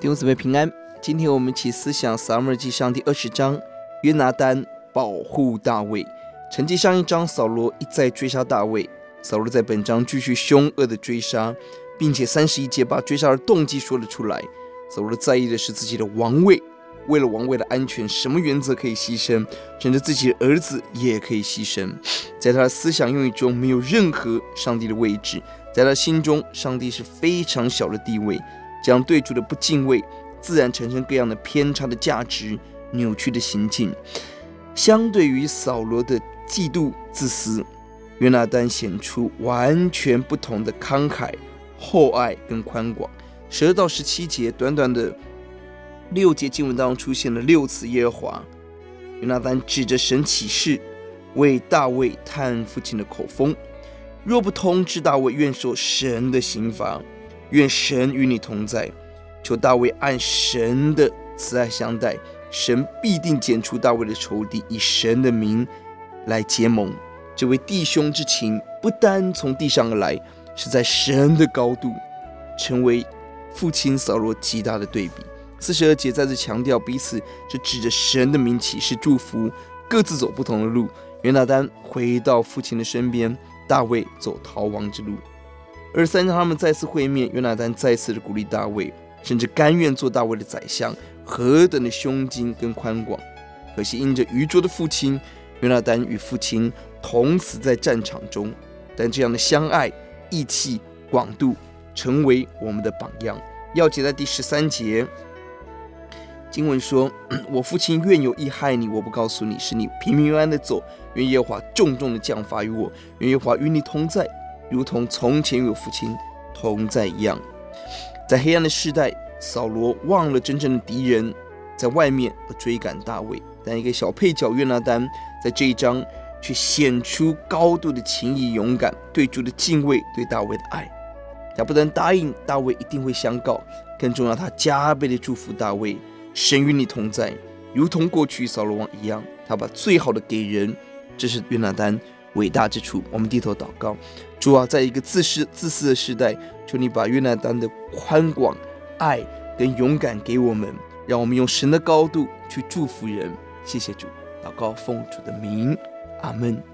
弟兄姊妹平安，今天我们一起思想撒母耳记上第二十章，约拿单保护大卫。承接上一章，扫罗一再追杀大卫，扫罗在本章继续凶恶的追杀，并且三十一节把追杀的动机说了出来。扫罗在意的是自己的王位，为了王位的安全，什么原则可以牺牲，甚至自己的儿子也可以牺牲。在他的思想用语中，没有任何上帝的位置，在他心中，上帝是非常小的地位。将对主的不敬畏，自然产生各样的偏差的价值、扭曲的行径。相对于扫罗的嫉妒、自私，约拿单显出完全不同的慷慨、厚爱跟宽广。十二到十七节，短短的六节经文当中出现了六次耶和华。约拿单指着神起誓，为大卫探父亲的口风，若不通知大卫，愿受神的刑罚。愿神与你同在，求大卫按神的慈爱相待，神必定剪除大卫的仇敌，以神的名来结盟。这位弟兄之情不单从地上而来，是在神的高度，成为父亲扫罗极大的对比。四十二节再次强调彼此是指着神的名起誓祝福，各自走不同的路。约拿单回到父亲的身边，大卫走逃亡之路。二十三章他们再次会面，约拿单再次的鼓励大卫，甚至甘愿做大卫的宰相，何等的胸襟跟宽广！可惜因着愚拙的父亲，约拿单与父亲同死在战场中。但这样的相爱、义气、广度，成为我们的榜样。要记在第十三节，经文说：“ 我父亲愿有意害你，我不告诉你，是你平平安安的走。愿耶和华重重的降罚于我，愿耶和华与你同在。”如同从前与我父亲同在一样，在黑暗的世代，扫罗忘了真正的敌人，在外面而追赶大卫。但一个小配角约拿单，在这一章却显出高度的情谊、勇敢、对主的敬畏、对大卫的爱。他不但答应大卫一定会相告，更重要，他加倍的祝福大卫，神与你同在，如同过去扫罗王一样，他把最好的给人，这是约拿单伟大之处。我们低头祷告。主啊，在一个自私自私的时代，求你把约拿单的宽广、爱跟勇敢给我们，让我们用神的高度去祝福人。谢谢主，祷告奉主的名，阿门。